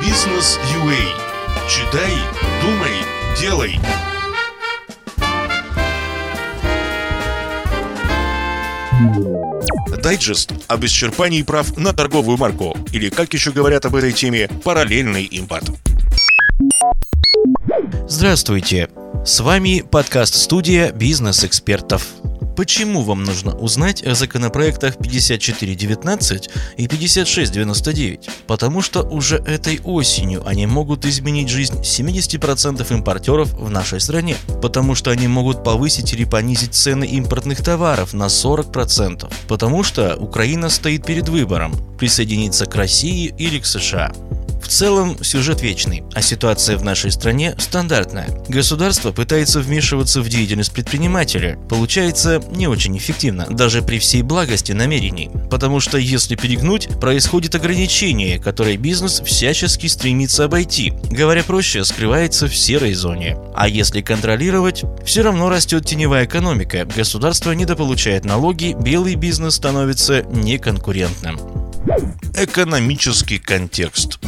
Бизнес UA. Читай, думай, делай. Дайджест об исчерпании прав на торговую марку, или, как еще говорят об этой теме, параллельный импорт. Здравствуйте! С вами подкаст-студия бизнес-экспертов. Почему вам нужно узнать о законопроектах 5419 и 5699? Потому что уже этой осенью они могут изменить жизнь 70% импортеров в нашей стране. Потому что они могут повысить или понизить цены импортных товаров на 40%. Потому что Украина стоит перед выбором – присоединиться к России или к США. В целом, сюжет вечный, а ситуация в нашей стране стандартная. Государство пытается вмешиваться в деятельность предпринимателя. Получается не очень эффективно, даже при всей благости намерений. Потому что если перегнуть, происходит ограничение, которое бизнес всячески стремится обойти. Говоря проще, скрывается в серой зоне. А если контролировать, все равно растет теневая экономика, государство недополучает налоги, белый бизнес становится неконкурентным. Экономический контекст.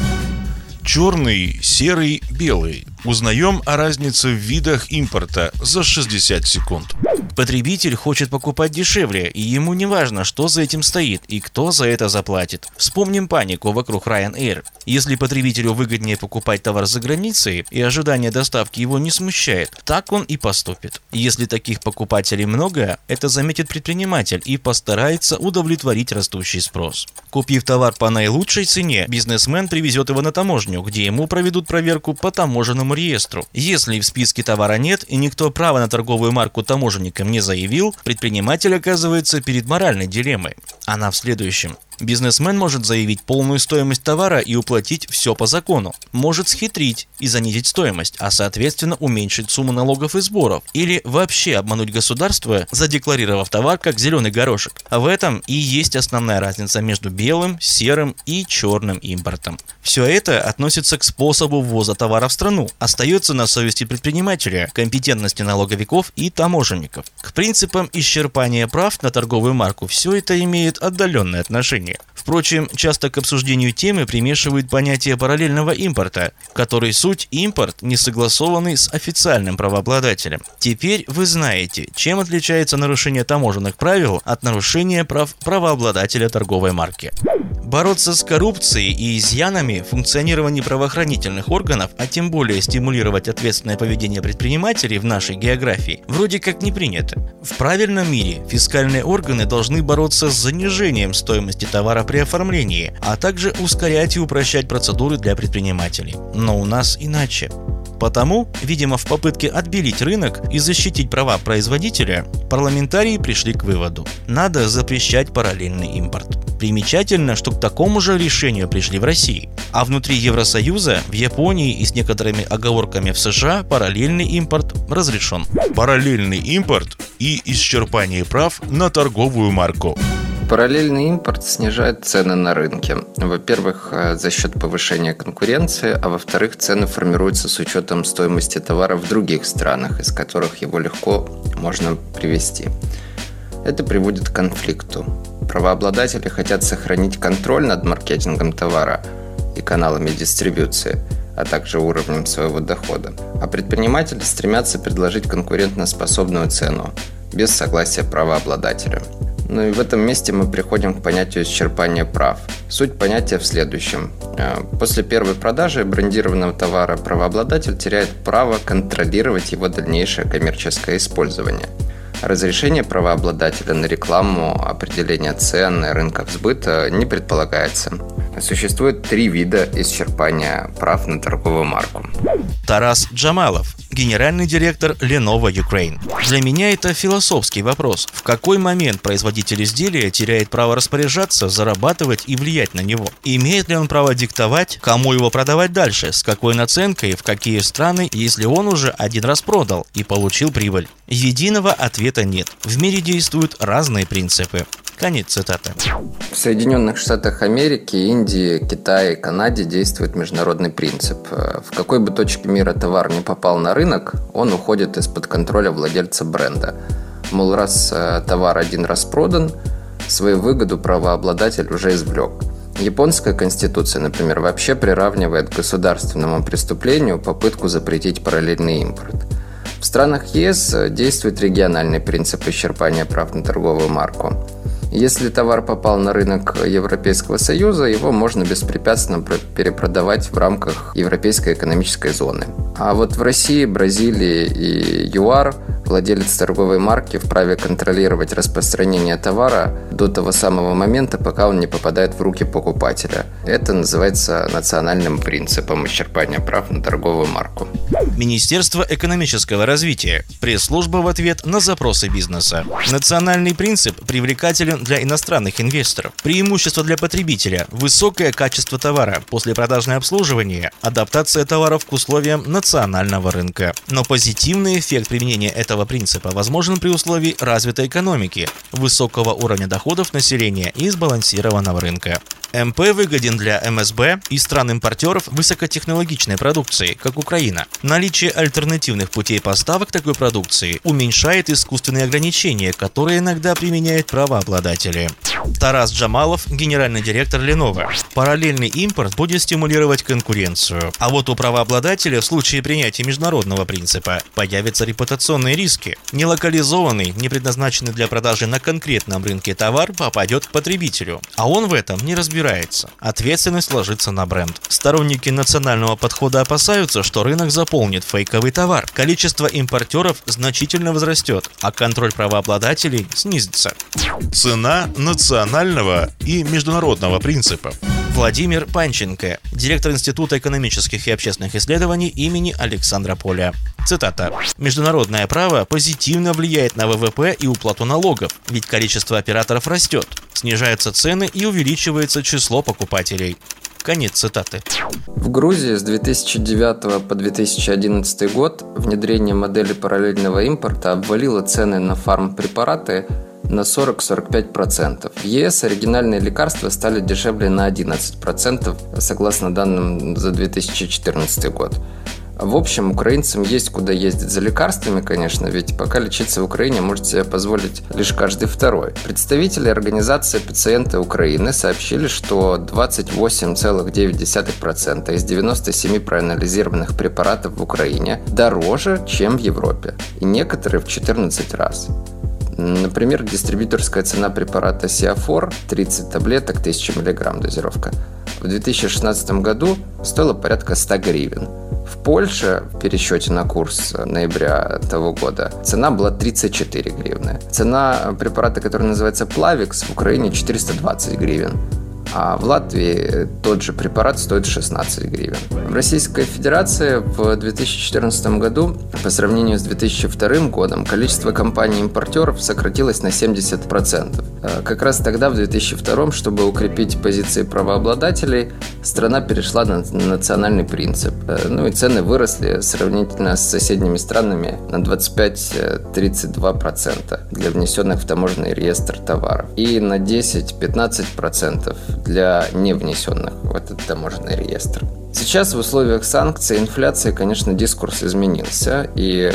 Черный, серый, белый. Узнаем о разнице в видах импорта за 60 секунд. Потребитель хочет покупать дешевле, и ему не важно, что за этим стоит и кто за это заплатит. Вспомним панику вокруг Ryanair. Если потребителю выгоднее покупать товар за границей и ожидание доставки его не смущает, так он и поступит. Если таких покупателей много, это заметит предприниматель и постарается удовлетворить растущий спрос. Купив товар по наилучшей цене, бизнесмен привезет его на таможню, где ему проведут проверку по таможенному реестру. Если в списке товара нет и никто права на торговую марку таможенника не заявил, предприниматель оказывается перед моральной дилеммой. Она в следующем. Бизнесмен может заявить полную стоимость товара и уплатить все по закону. Может схитрить и занизить стоимость, а соответственно уменьшить сумму налогов и сборов. Или вообще обмануть государство, задекларировав товар как зеленый горошек. В этом и есть основная разница между белым, серым и черным импортом. Все это относится к способу ввоза товара в страну. Остается на совести предпринимателя, компетентности налоговиков и таможенников. К принципам исчерпания прав на торговую марку все это имеет отдаленное отношение. Впрочем, часто к обсуждению темы примешивают понятие параллельного импорта, который суть импорт, не согласованный с официальным правообладателем. Теперь вы знаете, чем отличается нарушение таможенных правил от нарушения прав правообладателя торговой марки. Бороться с коррупцией и изъянами функционирования правоохранительных органов, а тем более стимулировать ответственное поведение предпринимателей в нашей географии, вроде как не принято. В правильном мире фискальные органы должны бороться с занижением стоимости товара при оформлении, а также ускорять и упрощать процедуры для предпринимателей. Но у нас иначе. Потому, видимо, в попытке отбелить рынок и защитить права производителя, парламентарии пришли к выводу – надо запрещать параллельный импорт. Примечательно, что к такому же решению пришли в России. А внутри Евросоюза, в Японии и с некоторыми оговорками в США параллельный импорт разрешен. Параллельный импорт и исчерпание прав на торговую марку. Параллельный импорт снижает цены на рынке. Во-первых, э, за счет повышения конкуренции, а во-вторых, цены формируются с учетом стоимости товара в других странах, из которых его легко можно привезти. Это приводит к конфликту. Правообладатели хотят сохранить контроль над маркетингом товара и каналами дистрибуции, а также уровнем своего дохода. А предприниматели стремятся предложить конкурентоспособную цену без согласия правообладателя – ну и в этом месте мы приходим к понятию исчерпания прав. Суть понятия в следующем. Э, после первой продажи брендированного товара правообладатель теряет право контролировать его дальнейшее коммерческое использование. Разрешение правообладателя на рекламу, определение цен, рынков сбыта не предполагается. Существует три вида исчерпания прав на торговую марку. Тарас Джамалов, генеральный директор Lenovo Ukraine. Для меня это философский вопрос. В какой момент производитель изделия теряет право распоряжаться, зарабатывать и влиять на него? Имеет ли он право диктовать, кому его продавать дальше, с какой наценкой, в какие страны, если он уже один раз продал и получил прибыль? Единого ответа нет. В мире действуют разные принципы. Конец цитаты. В Соединенных Штатах Америки, Индии, Китае Канаде действует международный принцип. В какой бы точке мира товар не попал на рынок, он уходит из-под контроля владельца бренда. Мол, раз э, товар один раз продан, свою выгоду правообладатель уже извлек. Японская конституция, например, вообще приравнивает к государственному преступлению попытку запретить параллельный импорт. В странах ЕС действует региональный принцип исчерпания прав на торговую марку. Если товар попал на рынок Европейского Союза, его можно беспрепятственно перепродавать в рамках Европейской экономической зоны. А вот в России, Бразилии и ЮАР владелец торговой марки вправе контролировать распространение товара до того самого момента, пока он не попадает в руки покупателя. Это называется национальным принципом исчерпания прав на торговую марку. Министерство экономического развития. Пресс-служба в ответ на запросы бизнеса. Национальный принцип привлекателен для иностранных инвесторов. Преимущество для потребителя – высокое качество товара, послепродажное обслуживание, адаптация товаров к условиям национального рынка. Но позитивный эффект применения этого принципа возможен при условии развитой экономики, высокого уровня доходов населения и сбалансированного рынка. МП выгоден для МСБ и стран-импортеров высокотехнологичной продукции, как Украина. Наличие альтернативных путей поставок такой продукции уменьшает искусственные ограничения, которые иногда применяют правообладатели. Тарас Джамалов, генеральный директор Lenovo. Параллельный импорт будет стимулировать конкуренцию. А вот у правообладателя в случае принятия международного принципа появятся репутационные риски. Нелокализованный, не предназначенный для продажи на конкретном рынке товар попадет к потребителю, а он в этом не разбирается. Ответственность ложится на бренд. Сторонники национального подхода опасаются, что рынок заполнит фейковый товар. Количество импортеров значительно возрастет, а контроль правообладателей снизится. Цена национального и международного принципа. Владимир Панченко, директор Института экономических и общественных исследований имени Александра Поля. Цитата. «Международное право позитивно влияет на ВВП и уплату налогов, ведь количество операторов растет, снижаются цены и увеличивается число покупателей. Конец цитаты. В Грузии с 2009 по 2011 год внедрение модели параллельного импорта обвалило цены на фармпрепараты на 40-45%. В ЕС оригинальные лекарства стали дешевле на 11%, согласно данным за 2014 год. В общем, украинцам есть куда ездить за лекарствами, конечно, ведь пока лечиться в Украине может себе позволить лишь каждый второй. Представители организации «Пациенты Украины» сообщили, что 28,9% из 97 проанализированных препаратов в Украине дороже, чем в Европе, и некоторые в 14 раз. Например, дистрибьюторская цена препарата Сиафор 30 таблеток 1000 мг дозировка в 2016 году стоила порядка 100 гривен. В Польше в пересчете на курс ноября того года цена была 34 гривны. Цена препарата, который называется Plavix, в Украине 420 гривен а в Латвии тот же препарат стоит 16 гривен. В Российской Федерации в 2014 году по сравнению с 2002 годом количество компаний-импортеров сократилось на 70%. Э, как раз тогда, в 2002, чтобы укрепить позиции правообладателей, страна перешла на национальный принцип. Э, ну и цены выросли сравнительно с соседними странами на 25-32% для внесенных в таможенный реестр товаров и на 10-15% для не внесенных в этот таможенный реестр. Сейчас в условиях санкций инфляции, конечно, дискурс изменился и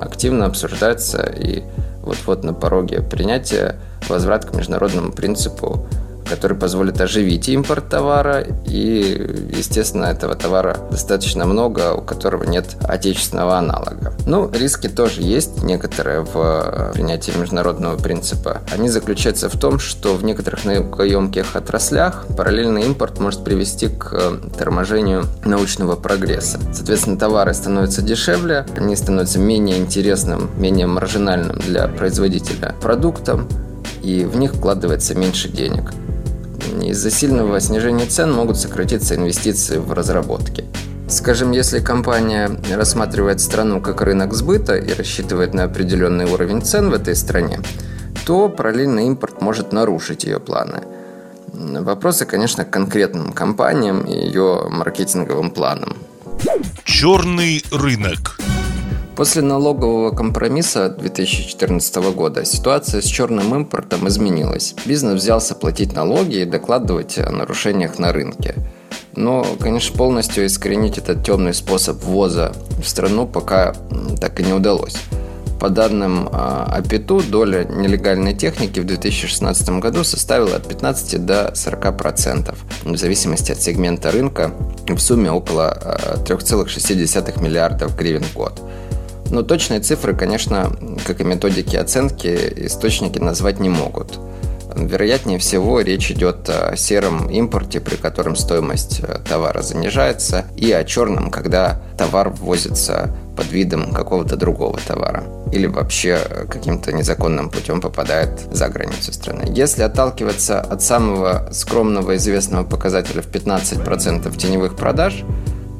активно обсуждается и вот-вот на пороге принятия возврат к международному принципу который позволит оживить импорт товара. И, естественно, этого товара достаточно много, у которого нет отечественного аналога. Ну, риски тоже есть некоторые в э, принятии международного принципа. Они заключаются в том, что в некоторых наукоемких отраслях параллельный импорт может привести к э, торможению научного прогресса. Соответственно, товары становятся дешевле, они становятся менее интересным, менее маржинальным для производителя продуктом, и в них вкладывается меньше денег. Из-за сильного снижения цен могут сократиться инвестиции в разработки. Скажем, если компания рассматривает страну как рынок сбыта и рассчитывает на определенный уровень цен в этой стране, то параллельный импорт может нарушить ее планы. Вопросы, конечно, к конкретным компаниям и ее маркетинговым планам. Черный рынок. После налогового компромисса 2014 года ситуация с черным импортом изменилась. Бизнес взялся платить налоги и докладывать о нарушениях на рынке. Но, конечно, полностью искоренить этот темный способ ввоза в страну пока так и не удалось. По данным АПИТУ, доля нелегальной техники в 2016 году составила от 15 до 40 процентов, в зависимости от сегмента рынка, в сумме около 3,6 миллиардов гривен в год. Но точные цифры, конечно, как и методики оценки, источники назвать не могут. Вероятнее всего, речь идет о сером импорте, при котором стоимость э, товара занижается, и о черном, когда товар ввозится под видом какого-то другого товара или вообще э, каким-то незаконным путем попадает за границу страны. Если отталкиваться от самого скромного известного показателя в 15% теневых продаж,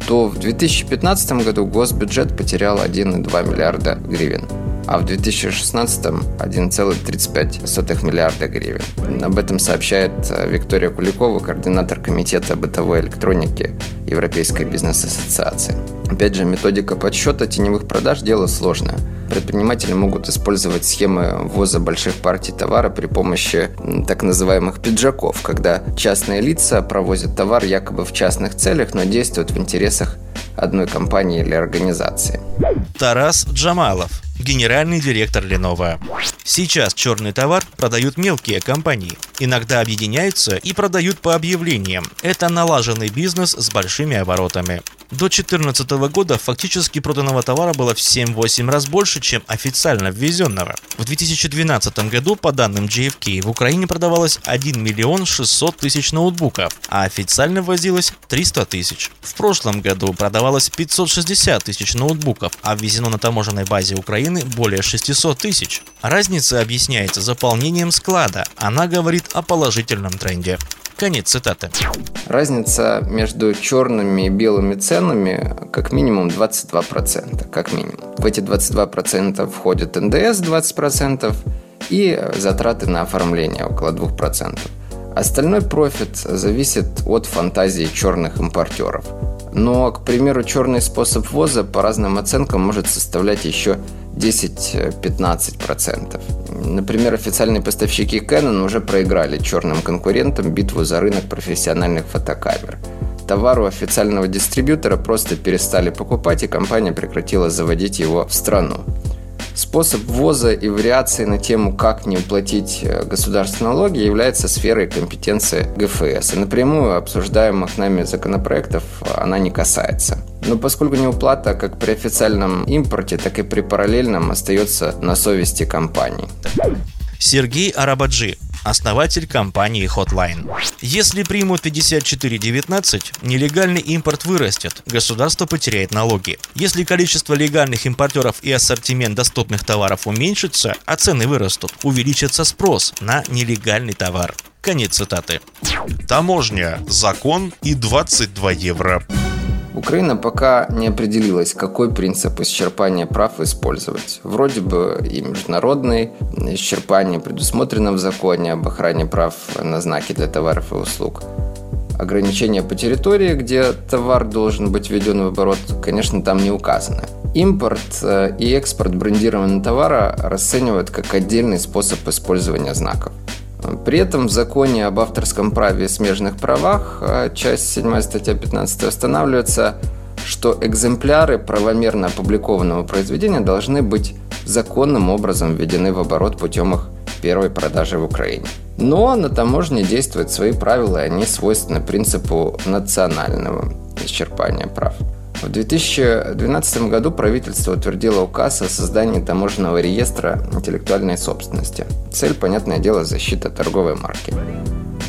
то в 2015 году госбюджет потерял 1,2 миллиарда гривен а в 2016 1,35 миллиарда гривен. Об этом сообщает э, Виктория Куликова, координатор Комитета бытовой электроники Европейской бизнес-ассоциации. Опять же, методика подсчета теневых продаж – дело сложное. Предприниматели могут использовать схемы ввоза больших партий товара при помощи так называемых пиджаков, когда частные лица провозят товар якобы в частных целях, но действуют в интересах одной компании или организации. Тарас Джамалов, генеральный директор Lenovo. Сейчас черный товар продают мелкие компании. Иногда объединяются и продают по объявлениям. Это налаженный бизнес с большими оборотами. До 2014 года фактически проданного товара было в 7-8 раз больше, чем официально ввезенного. В 2012 году, по данным JFK, в Украине продавалось 1 миллион 600 тысяч ноутбуков, а официально ввозилось 300 тысяч. В прошлом году продавалось 560 тысяч ноутбуков, а ввезено на таможенной базе Украины более 600 тысяч. Разница объясняется заполнением склада. Она говорит о положительном тренде. Конец цитаты. Разница между черными и белыми ценами как минимум 22%. Как минимум. В эти 22% входит НДС 20% и затраты на оформление около 2%. Остальной профит зависит от фантазии черных импортеров. Но, к примеру, черный способ ввоза по разным оценкам может составлять еще 10-15%. Например, официальные поставщики Canon уже проиграли черным конкурентам битву за рынок профессиональных фотокамер. Товару официального дистрибьютора просто перестали покупать, и компания прекратила заводить его в страну. Способ ввоза и вариации на тему, как не уплатить э, государственные налоги, является сферой компетенции ГФС. И напрямую обсуждаемых нами законопроектов она не касается. Но поскольку неуплата как при официальном импорте, так и при параллельном остается на совести компании. Сергей Арабаджи, основатель компании Hotline. Если примут 54.19, нелегальный импорт вырастет, государство потеряет налоги. Если количество легальных импортеров и ассортимент доступных товаров уменьшится, а цены вырастут, увеличится спрос на нелегальный товар. Конец цитаты. Таможня, закон и 22 евро. Украина пока не определилась, какой принцип исчерпания прав использовать. Вроде бы и международный, исчерпание предусмотрено в законе об охране прав на знаки для товаров и услуг. Ограничения по территории, где товар должен быть введен в оборот, конечно, там не указаны. Импорт э, и экспорт брендированного товара расценивают как отдельный способ использования знаков. При этом в законе об авторском праве и смежных правах, а, часть 7 статья 15 устанавливается, что экземпляры правомерно опубликованного произведения должны быть законным образом введены в оборот путем их первой продажи в Украине. Но на таможне действуют свои правила, и они свойственны принципу национального исчерпания прав. В 2012 году правительство утвердило указ о создании таможенного реестра интеллектуальной собственности. Цель, понятное дело, защита торговой марки.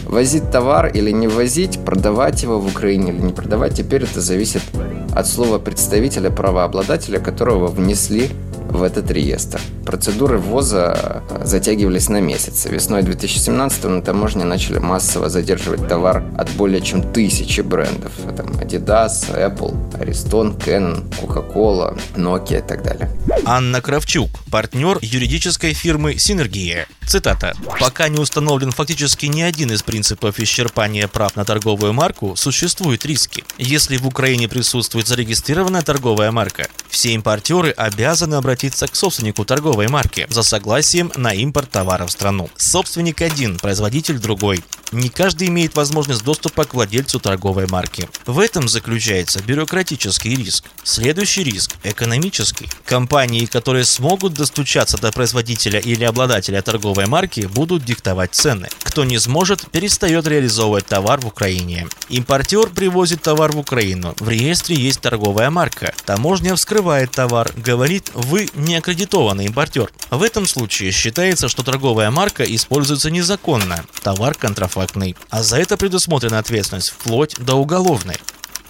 Возить товар или не возить, продавать его в Украине или не продавать, теперь это зависит от слова представителя правообладателя, которого внесли в этот реестр. Процедуры ввоза затягивались на месяцы. Весной 2017 на таможне начали массово задерживать товар от более чем тысячи брендов. Там Adidas, Apple, Ariston, Canon, Coca-Cola, Nokia и так далее. Анна Кравчук, партнер юридической фирмы «Синергия». Цитата. «Пока не установлен фактически ни один из принципов исчерпания прав на торговую марку, существуют риски. Если в Украине присутствует зарегистрированная торговая марка, все импортеры обязаны обратиться к собственнику торговой марки за согласием на импорт товара в страну. Собственник один, производитель другой. Не каждый имеет возможность доступа к владельцу торговой марки. В этом заключается бюрократический риск. Следующий риск – экономический. Компании, которые смогут достучаться до производителя или обладателя торговой марки, будут диктовать цены. Кто не сможет, перестает реализовывать товар в Украине. Импортер привозит товар в Украину. В реестре есть торговая марка. Таможня вскрывает товар, говорит, вы не аккредитованный импортер. В этом случае считается, что торговая марка используется незаконно. Товар контрафактный фактный, а за это предусмотрена ответственность вплоть до уголовной.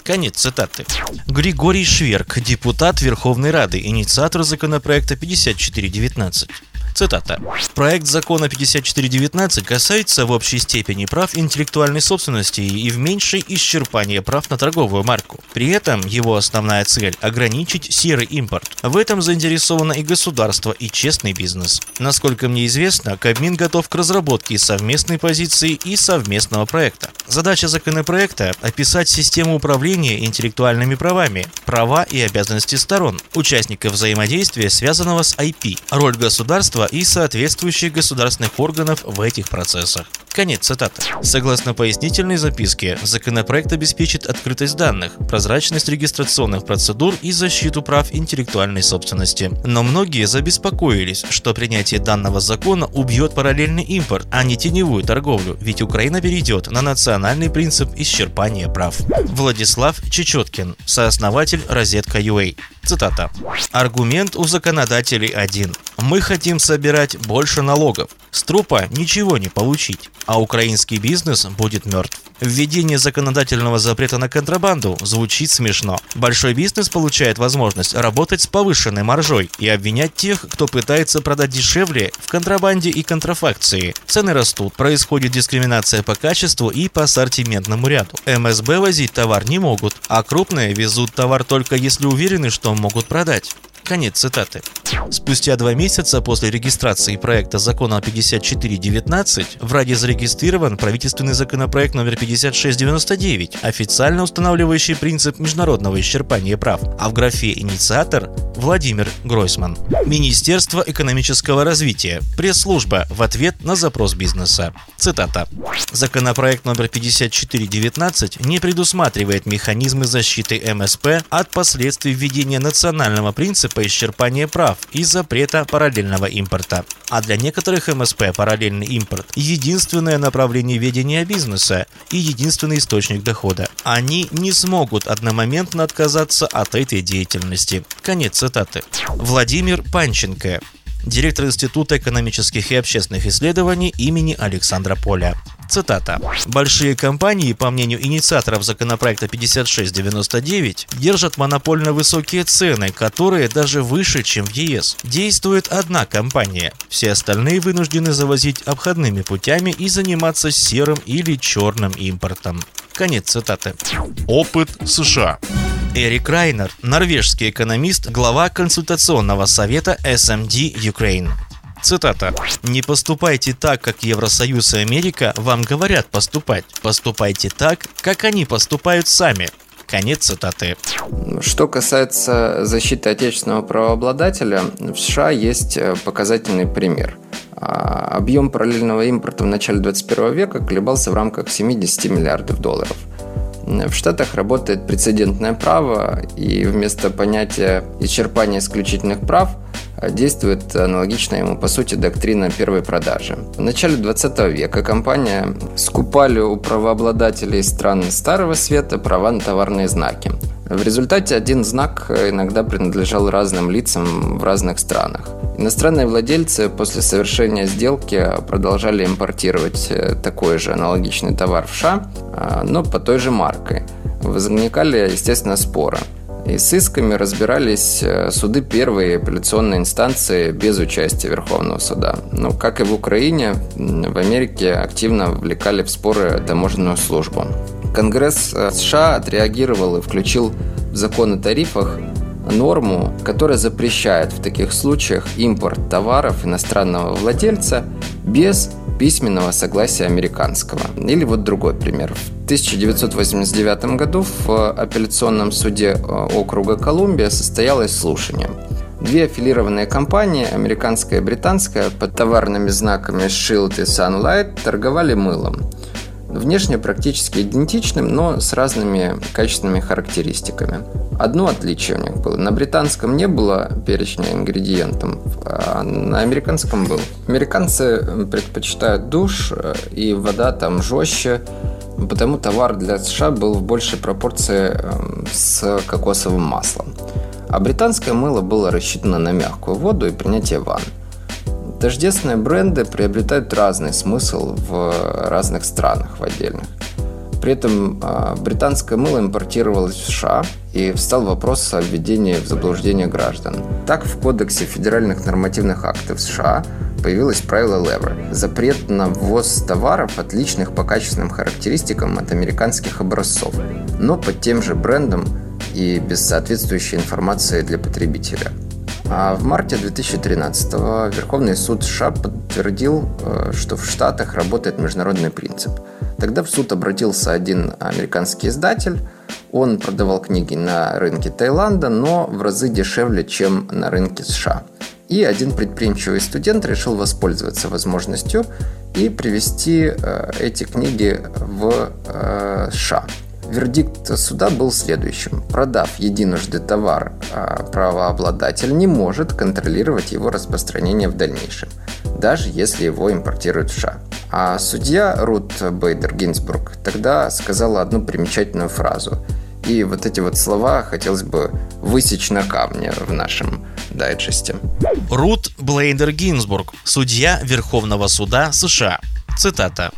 Конец цитаты. Григорий Шверк, депутат Верховной Рады, инициатор законопроекта 5419. Цитата. Проект закона 5419 касается в общей степени прав интеллектуальной собственности и в меньшей исчерпании прав на торговую марку. При этом его основная цель – ограничить серый импорт. В этом заинтересовано и государство, и честный бизнес. Насколько мне известно, Кабмин готов к разработке совместной позиции и совместного проекта. Задача законопроекта – описать систему управления интеллектуальными правами, права и обязанности сторон, участников взаимодействия, связанного с IP, роль государства и соответствующих государственных органов в этих процессах. Конец цитаты. Согласно пояснительной записке, законопроект обеспечит открытость данных, прозрачность регистрационных процедур и защиту прав интеллектуальной собственности. Но многие забеспокоились, что принятие данного закона убьет параллельный импорт, а не теневую торговлю, ведь Украина перейдет на национальный принцип исчерпания прав. Владислав Чечеткин, сооснователь Розетка.ua. Цитата. Аргумент у законодателей один. Мы хотим собирать больше налогов. С трупа ничего не получить, а украинский бизнес будет мертв. Введение законодательного запрета на контрабанду звучит смешно. Большой бизнес получает возможность работать с повышенной маржой и обвинять тех, кто пытается продать дешевле в контрабанде и контрафакции. Цены растут, происходит дискриминация по качеству и по ассортиментному ряду. МСБ возить товар не могут, а крупные везут товар только если уверены, что могут продать. Конец цитаты. Спустя два месяца после регистрации проекта закона 5419 в Раде зарегистрирован правительственный законопроект номер 5699, официально устанавливающий принцип международного исчерпания прав, а в графе «Инициатор» Владимир Гройсман. Министерство экономического развития. Пресс-служба в ответ на запрос бизнеса. Цитата. Законопроект номер 5419 не предусматривает механизмы защиты МСП от последствий введения национального принципа исчерпания прав и запрета параллельного импорта. А для некоторых МСП параллельный импорт – единственное направление ведения бизнеса и единственный источник дохода. Они не смогут одномоментно отказаться от этой деятельности. Конец цитаты. Владимир Панченко, директор Института экономических и общественных исследований имени Александра Поля. Цитата. «Большие компании, по мнению инициаторов законопроекта 5699, держат монопольно высокие цены, которые даже выше, чем в ЕС. Действует одна компания. Все остальные вынуждены завозить обходными путями и заниматься серым или черным импортом». Конец цитаты. Опыт США. Эрик Райнер, норвежский экономист, глава консультационного совета SMD Ukraine. Цитата. «Не поступайте так, как Евросоюз и Америка вам говорят поступать. Поступайте так, как они поступают сами». Конец цитаты. Что касается защиты отечественного правообладателя, в США есть э, показательный пример. А, объем параллельного импорта в начале 21 века колебался в рамках 70 миллиардов долларов. В Штатах работает прецедентное право, и вместо понятия исчерпания исключительных прав – действует аналогично ему, по сути, доктрина первой продажи. В начале 20 века компания скупали у правообладателей стран Старого Света права на товарные знаки. В результате один знак иногда принадлежал разным лицам в разных странах. Иностранные владельцы после совершения сделки продолжали импортировать э, такой же аналогичный товар в США, а, но по той же марке. Возникали, естественно, споры – и с исками разбирались э, суды первой апелляционной инстанции без участия Верховного суда. Но, как и в Украине, в Америке активно вовлекали в споры таможенную службу. Конгресс э, США отреагировал и включил в закон о тарифах норму, которая запрещает в таких случаях импорт товаров иностранного владельца без письменного согласия американского. Или вот другой пример. В 1989 году в апелляционном суде э, округа Колумбия состоялось слушание. Две аффилированные компании, американская и британская, под товарными знаками Shield и Sunlight торговали мылом. Внешне практически идентичным, но с разными качественными характеристиками. Одно отличие у них было. На британском не было перечня ингредиентов, а на американском был. Американцы предпочитают душ, э, и вода там жестче, потому товар для США был в большей пропорции эм, с кокосовым маслом. А британское мыло было рассчитано на мягкую воду и принятие ванн. Тождественные бренды приобретают разный смысл в разных странах в отдельных. При этом а, британское мыло импортировалось в США и встал вопрос о введении в заблуждение граждан. Так, в Кодексе федеральных нормативных актов США появилось правило Lever – запрет на ввоз товаров, отличных по качественным характеристикам от американских образцов, но под тем же брендом и без соответствующей информации для потребителя – а в марте 2013 Верховный суд США подтвердил, э, что в Штатах работает международный принцип. Тогда в суд обратился один американский издатель. Он продавал книги на рынке Таиланда, но в разы дешевле, чем на рынке США. И один предприимчивый студент решил воспользоваться возможностью и привести э, эти книги в э, США. Вердикт суда был следующим. Продав единожды товар, а, правообладатель не может контролировать его распространение в дальнейшем, даже если его импортируют в США. А судья Рут Бейдер Гинзбург тогда сказала одну примечательную фразу. И вот эти вот слова хотелось бы высечь на камне в нашем дайджесте. Рут Блейдер Гинзбург, судья Верховного суда США. Цитата.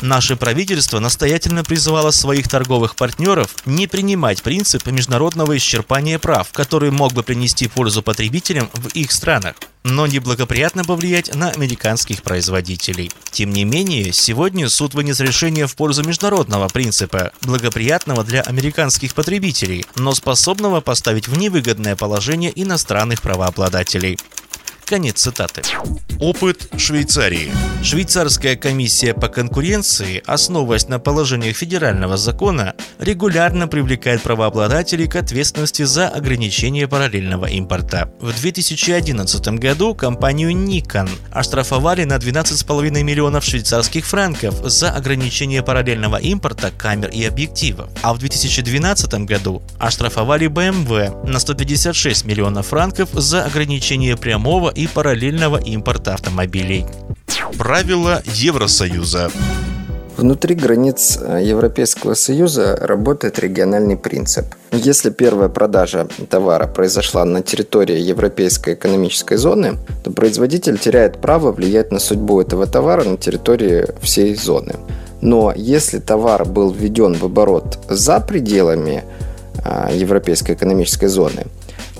Наше правительство настоятельно призывало своих торговых партнеров не принимать принцип международного исчерпания прав, который мог бы принести пользу потребителям в их странах но неблагоприятно повлиять на американских производителей. Тем не менее, сегодня суд вынес решение в пользу международного принципа, благоприятного для американских потребителей, но способного поставить в невыгодное положение иностранных правообладателей. Конец цитаты. Опыт Швейцарии. Швейцарская комиссия по конкуренции, основываясь на положениях федерального закона, регулярно привлекает правообладателей к ответственности за ограничение параллельного импорта. В 2011 году компанию Nikon оштрафовали на 12,5 миллионов швейцарских франков за ограничение параллельного импорта камер и объективов, а в 2012 году оштрафовали BMW на 156 миллионов франков за ограничение прямого и параллельного импорта автомобилей. Правила Евросоюза. Внутри границ э, Европейского Союза работает региональный принцип. Если первая продажа товара произошла на территории Европейской экономической зоны, то производитель теряет право влиять на судьбу этого товара на территории всей зоны. Но если товар был введен в оборот за пределами э, Европейской экономической зоны,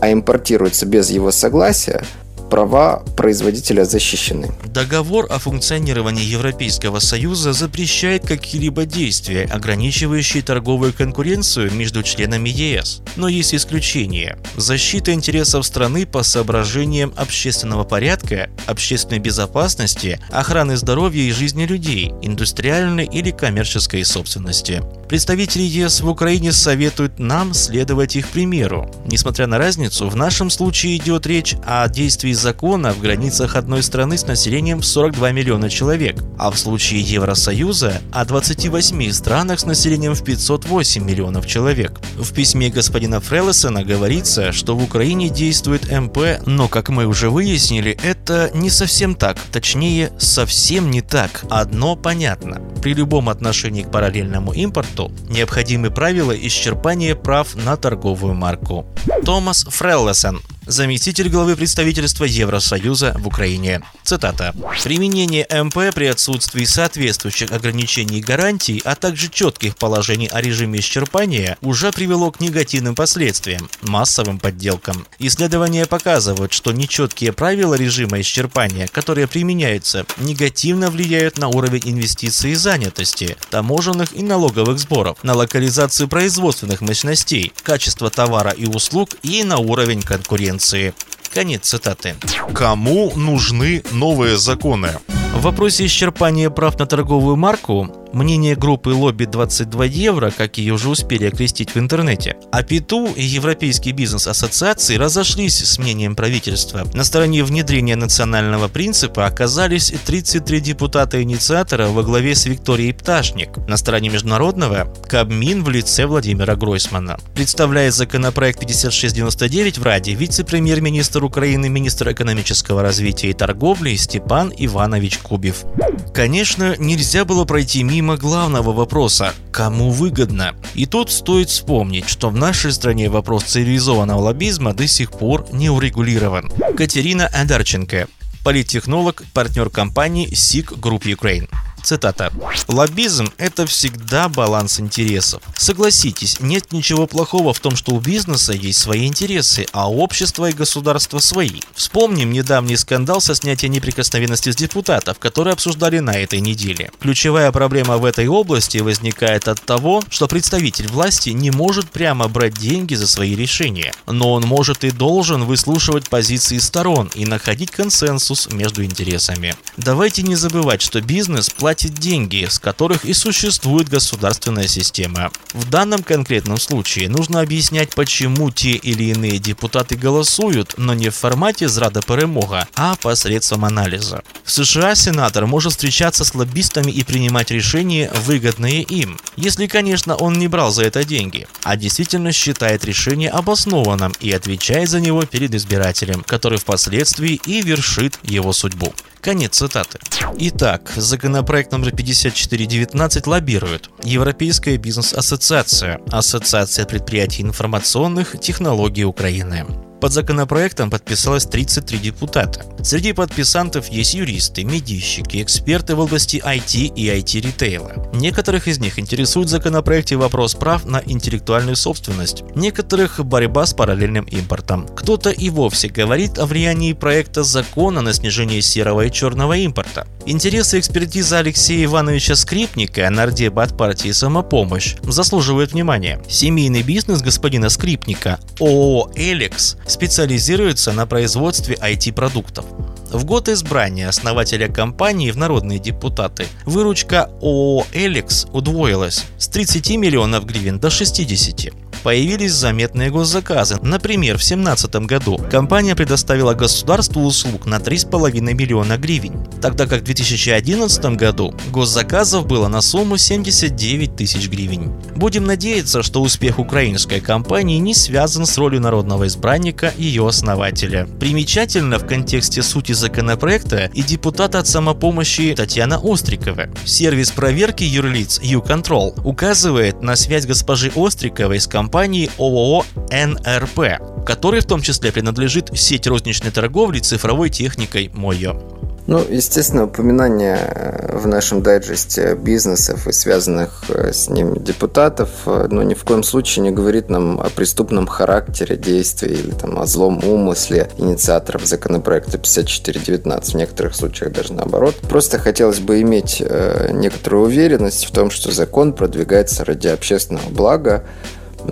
а импортируется без его согласия, права производителя защищены. Договор о функционировании Европейского Союза запрещает какие-либо действия, ограничивающие торговую конкуренцию между членами ЕС. Но есть исключения. Защита интересов страны по соображениям общественного порядка, общественной безопасности, охраны здоровья и жизни людей, индустриальной или коммерческой собственности. Представители ЕС в Украине советуют нам следовать их примеру. Несмотря на разницу, в нашем случае идет речь о действии закона в границах одной страны с населением в 42 миллиона человек, а в случае Евросоюза о 28 странах с населением в 508 миллионов человек. В письме господина Фрелесона говорится, что в Украине действует МП, но, как мы уже выяснили, это не совсем так, точнее, совсем не так. Одно понятно. При любом отношении к параллельному импорту необходимы правила исчерпания прав на торговую марку. Томас Фреллесон, заместитель главы представительства Евросоюза в Украине. Цитата. «Применение МП при отсутствии соответствующих ограничений и гарантий, а также четких положений о режиме исчерпания уже привело к негативным последствиям, массовым подделкам. Исследования показывают, что нечеткие правила режима исчерпания, которые применяются, негативно влияют на уровень инвестиций и занятости, таможенных и налоговых сборов, на локализацию производственных мощностей, качество товара и услуг и на уровень конкуренции конкуренции. Конец цитаты. Кому нужны новые законы? В вопросе исчерпания прав на торговую марку Мнение группы «Лобби 22 евро», как ее уже успели окрестить в интернете. А ПИТУ и Европейский бизнес-ассоциации разошлись с мнением правительства. На стороне внедрения национального принципа оказались 33 депутата-инициатора во главе с Викторией Пташник. На стороне международного – Кабмин в лице Владимира Гройсмана. Представляет законопроект 5699 в Раде вице-премьер-министр Украины, министр экономического развития и торговли Степан Иванович Кубев. Конечно, нельзя было пройти мимо главного вопроса – кому выгодно? И тут стоит вспомнить, что в нашей стране вопрос цивилизованного лоббизма до сих пор не урегулирован. Катерина Адарченко, политтехнолог, партнер компании SIG Group Ukraine. Цитата. «Лоббизм – это всегда баланс интересов. Согласитесь, нет ничего плохого в том, что у бизнеса есть свои интересы, а у общества и государства свои. Вспомним недавний скандал со снятием неприкосновенности с депутатов, которые обсуждали на этой неделе. Ключевая проблема в этой области возникает от того, что представитель власти не может прямо брать деньги за свои решения, но он может и должен выслушивать позиции сторон и находить консенсус между интересами. Давайте не забывать, что бизнес платит платит деньги, с которых и существует государственная система. В данном конкретном случае нужно объяснять, почему те или иные депутаты голосуют, но не в формате зрада перемога, а посредством анализа. В США сенатор может встречаться с лоббистами и принимать решения, выгодные им, если, конечно, он не брал за это деньги, а действительно считает решение обоснованным и отвечает за него перед избирателем, который впоследствии и вершит его судьбу. Конец цитаты. Итак, законопроект номер 5419 лоббирует Европейская бизнес-ассоциация, Ассоциация предприятий информационных технологий Украины. Под законопроектом подписалось 33 депутата. Среди подписантов есть юристы, медийщики, эксперты в области IT и IT-ритейла. Некоторых из них интересует в законопроекте вопрос прав на интеллектуальную собственность, некоторых – борьба с параллельным импортом. Кто-то и вовсе говорит о влиянии проекта закона на снижение серого и черного импорта. Интересы и экспертиза Алексея Ивановича Скрипника, нардеба от партии «Самопомощь», заслуживают внимания. Семейный бизнес господина Скрипника, ООО «Элекс», специализируется на производстве IT-продуктов. В год избрания основателя компании в народные депутаты выручка ООО «Элекс» удвоилась с 30 миллионов гривен до 60 появились заметные госзаказы. Например, в 2017 году компания предоставила государству услуг на 3,5 миллиона гривен, тогда как в 2011 году госзаказов было на сумму 79 тысяч гривен. Будем надеяться, что успех украинской компании не связан с ролью народного избранника ее основателя. Примечательно в контексте сути законопроекта и депутата от самопомощи Татьяна Острикова. Сервис проверки юрлиц U-Control указывает на связь госпожи Остриковой с компанией компании ООО НРП, которой в том числе принадлежит сеть розничной торговли цифровой техникой Мойо. Ну, естественно, упоминание э, в нашем дайджесте бизнесов и связанных э, с ним депутатов, э, ну, ни в коем случае не говорит нам о преступном характере действий или там, о злом умысле инициаторов законопроекта 5419, в некоторых случаях даже наоборот. Просто хотелось бы иметь некоторую уверенность в том, что закон продвигается ради общественного блага,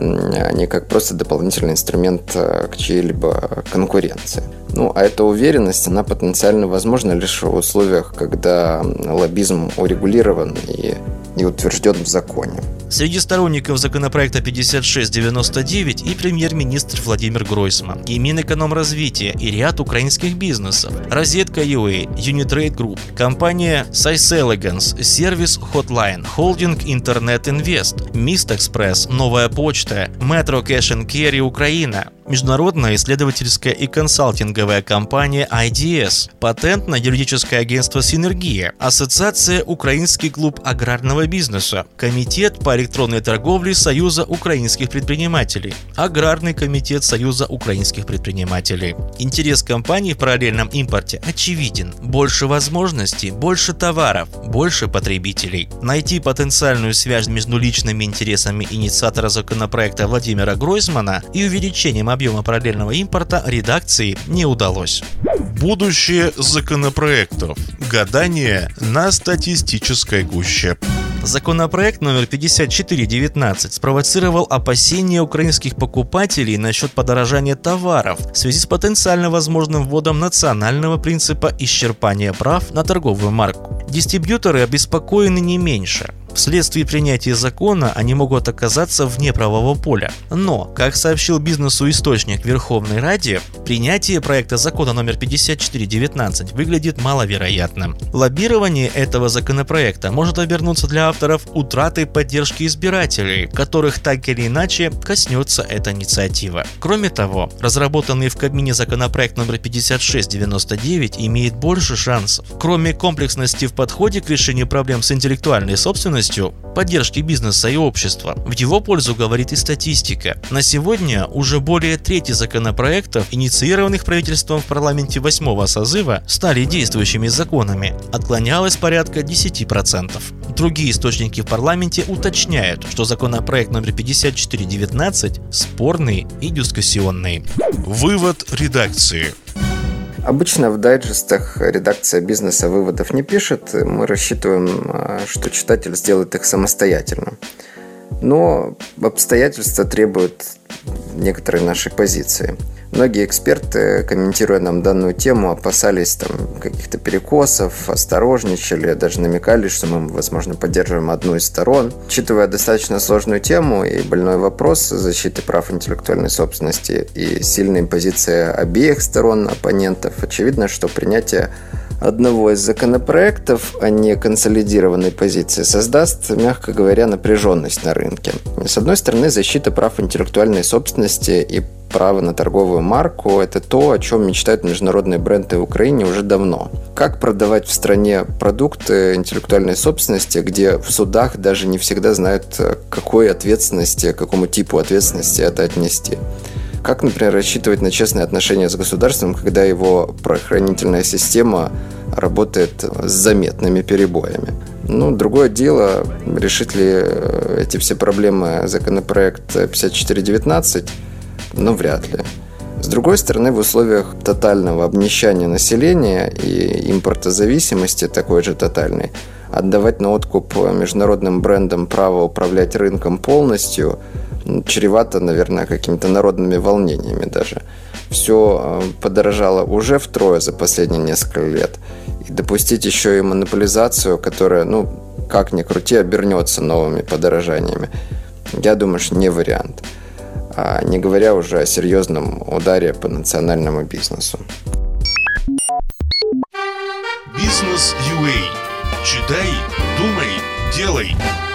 не как просто дополнительный инструмент э, к чьей-либо конкуренции. Ну, а эта уверенность, она потенциально возможна лишь в условиях, когда лоббизм урегулирован и, и утвержден в законе. Среди сторонников законопроекта 5699 и премьер-министр Владимир Гройсман, и Минэкономразвития, и ряд украинских бизнесов. Розетка UA, Unitrade Group, компания Elegance, сервис Hotline, холдинг Internet Invest, Mist Express, Новая почта, Metro Cash and Carry Украина, международная исследовательская и консалтинговая компания IDS, патентно-юридическое агентство «Синергия», Ассоциация «Украинский клуб аграрного бизнеса», Комитет по электронной торговле Союза украинских предпринимателей, Аграрный комитет Союза украинских предпринимателей. Интерес компании в параллельном импорте очевиден. Больше возможностей, больше товаров, больше потребителей. Найти потенциальную связь между личными интересами инициатора законопроекта Владимира Гройсмана и увеличением объема параллельного импорта редакции не удалось. Будущее законопроектов. Гадание на статистической гуще. Законопроект номер 5419 спровоцировал опасения украинских покупателей насчет подорожания товаров в связи с потенциально возможным вводом национального принципа исчерпания прав на торговую марку. Дистрибьюторы обеспокоены не меньше. Вследствие принятия закона они могут оказаться вне правового поля. Но, как сообщил бизнесу источник Верховной Ради, принятие проекта закона номер 5419 выглядит маловероятным. Лоббирование этого законопроекта может обернуться для авторов утратой поддержки избирателей, которых так или иначе коснется эта инициатива. Кроме того, разработанный в Кабмине законопроект номер 5699 имеет больше шансов. Кроме комплексности в подходе к решению проблем с интеллектуальной собственностью, поддержки бизнеса и общества, в его пользу говорит и статистика. На сегодня уже более трети законопроектов, инициированных правительством в парламенте 8 созыва, стали действующими законами. Отклонялось порядка 10%. Другие источники в парламенте уточняют, что законопроект номер 5419 спорный и дискуссионный. Вывод редакции. Обычно в дайджестах редакция бизнеса выводов не пишет. Мы рассчитываем, а, что читатель сделает их самостоятельно. Но обстоятельства требуют некоторой нашей позиции. Многие эксперты, комментируя нам данную тему, опасались там каких-то перекосов, осторожничали, даже намекали, что мы, возможно, поддерживаем одну из сторон. Учитывая достаточно сложную тему и больной вопрос защиты прав интеллектуальной собственности и сильные позиции обеих сторон оппонентов, очевидно, что принятие одного из законопроектов, а не консолидированной позиции, создаст, мягко говоря, напряженность на рынке. С одной стороны, защита прав интеллектуальной собственности и право на торговую марку – это то, о чем мечтают международные бренды в Украине уже давно. Как продавать в стране продукты интеллектуальной собственности, где в судах даже не всегда знают, какой ответственности, какому типу ответственности это отнести? Как, например, рассчитывать на честные отношения с государством, когда его правоохранительная система работает с заметными перебоями? Ну, другое дело, решит ли э, эти все проблемы законопроект 5419, ну, вряд ли. С другой стороны, в условиях тотального обнищания населения и импортозависимости такой же тотальной, отдавать на откуп международным брендам право управлять рынком полностью – чревато, наверное, какими-то народными волнениями даже. Все э, подорожало уже втрое за последние несколько лет. И допустить еще и монополизацию, которая, ну, как ни крути, обернется новыми подорожаниями, я думаю, что не вариант. А не говоря уже о серьезном ударе по национальному бизнесу. Бизнес UA. Читай, думай, делай.